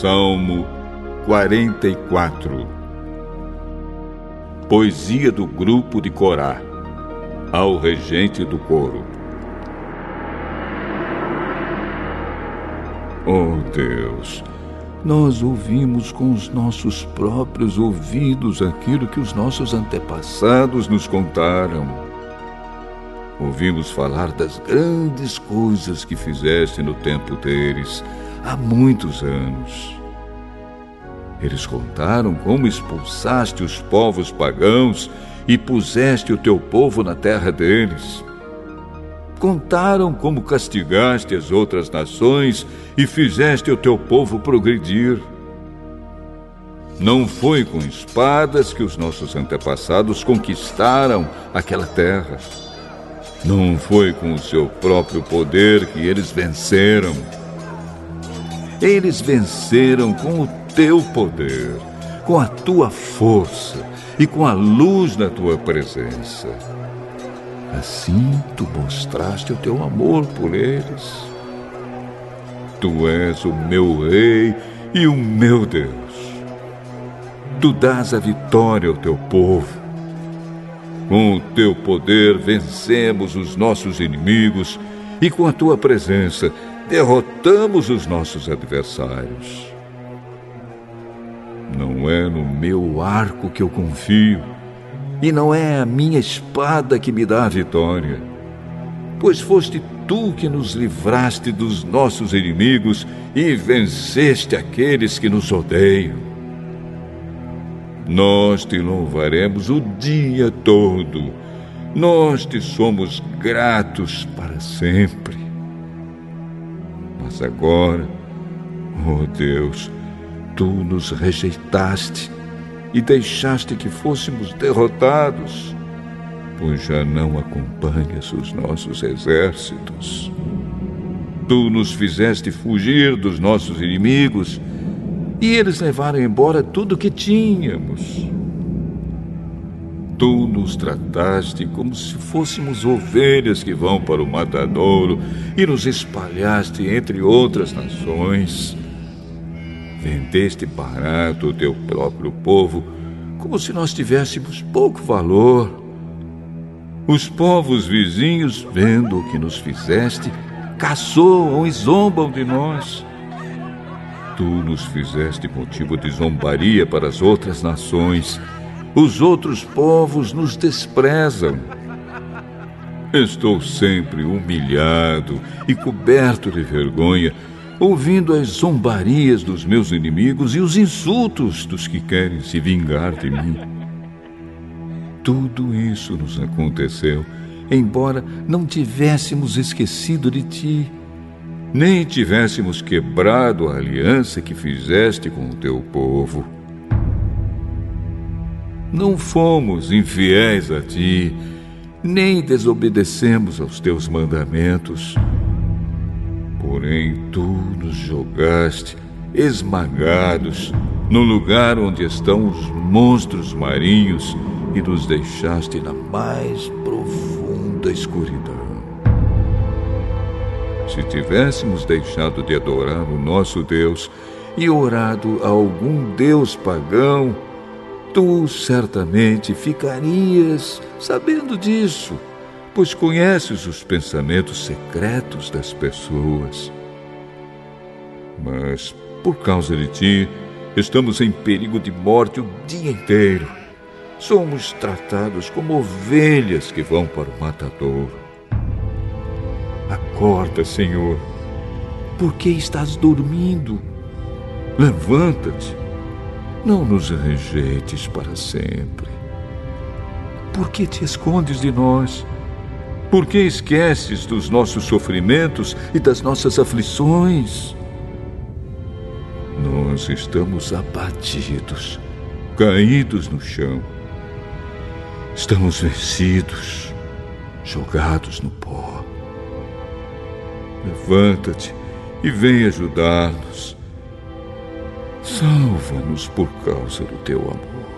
Salmo 44 Poesia do grupo de Corá ao regente do coro. Oh Deus, nós ouvimos com os nossos próprios ouvidos aquilo que os nossos antepassados nos contaram. Ouvimos falar das grandes coisas que fizeste no tempo deles, há muitos anos. Eles contaram como expulsaste os povos pagãos e puseste o teu povo na terra deles. Contaram como castigaste as outras nações e fizeste o teu povo progredir. Não foi com espadas que os nossos antepassados conquistaram aquela terra. Não foi com o seu próprio poder que eles venceram. Eles venceram com o teu poder, com a tua força e com a luz da tua presença. Assim tu mostraste o teu amor por eles. Tu és o meu Rei e o meu Deus. Tu dás a vitória ao teu povo. Com o teu poder vencemos os nossos inimigos e com a tua presença derrotamos os nossos adversários. Não é no meu arco que eu confio e não é a minha espada que me dá a vitória. Pois foste tu que nos livraste dos nossos inimigos e venceste aqueles que nos odeiam. Nós te louvaremos o dia todo. Nós te somos gratos para sempre. Mas agora, oh Deus, tu nos rejeitaste e deixaste que fôssemos derrotados, pois já não acompanhas os nossos exércitos. Tu nos fizeste fugir dos nossos inimigos e eles levaram embora tudo que tínhamos. Tu nos trataste como se fôssemos ovelhas que vão para o matadouro e nos espalhaste entre outras nações. Vendeste barato o teu próprio povo, como se nós tivéssemos pouco valor. Os povos vizinhos, vendo o que nos fizeste, caçoam e zombam de nós. Tu nos fizeste motivo de zombaria para as outras nações. Os outros povos nos desprezam. Estou sempre humilhado e coberto de vergonha ouvindo as zombarias dos meus inimigos e os insultos dos que querem se vingar de mim. Tudo isso nos aconteceu, embora não tivéssemos esquecido de ti, nem tivéssemos quebrado a aliança que fizeste com o teu povo. Não fomos infiéis a ti, nem desobedecemos aos teus mandamentos. Porém, tu nos jogaste, esmagados, no lugar onde estão os monstros marinhos e nos deixaste na mais profunda escuridão. Se tivéssemos deixado de adorar o nosso Deus e orado a algum Deus pagão, tu certamente ficarias sabendo disso pois conheces os pensamentos secretos das pessoas. Mas, por causa de ti, estamos em perigo de morte o dia inteiro. Somos tratados como ovelhas que vão para o matadouro. Acorda, Senhor. Por que estás dormindo? Levanta-te. Não nos rejeites para sempre. Por que te escondes de nós? Por que esqueces dos nossos sofrimentos e das nossas aflições? Nós estamos abatidos, caídos no chão. Estamos vencidos, jogados no pó. Levanta-te e vem ajudar-nos. Salva-nos por causa do teu amor.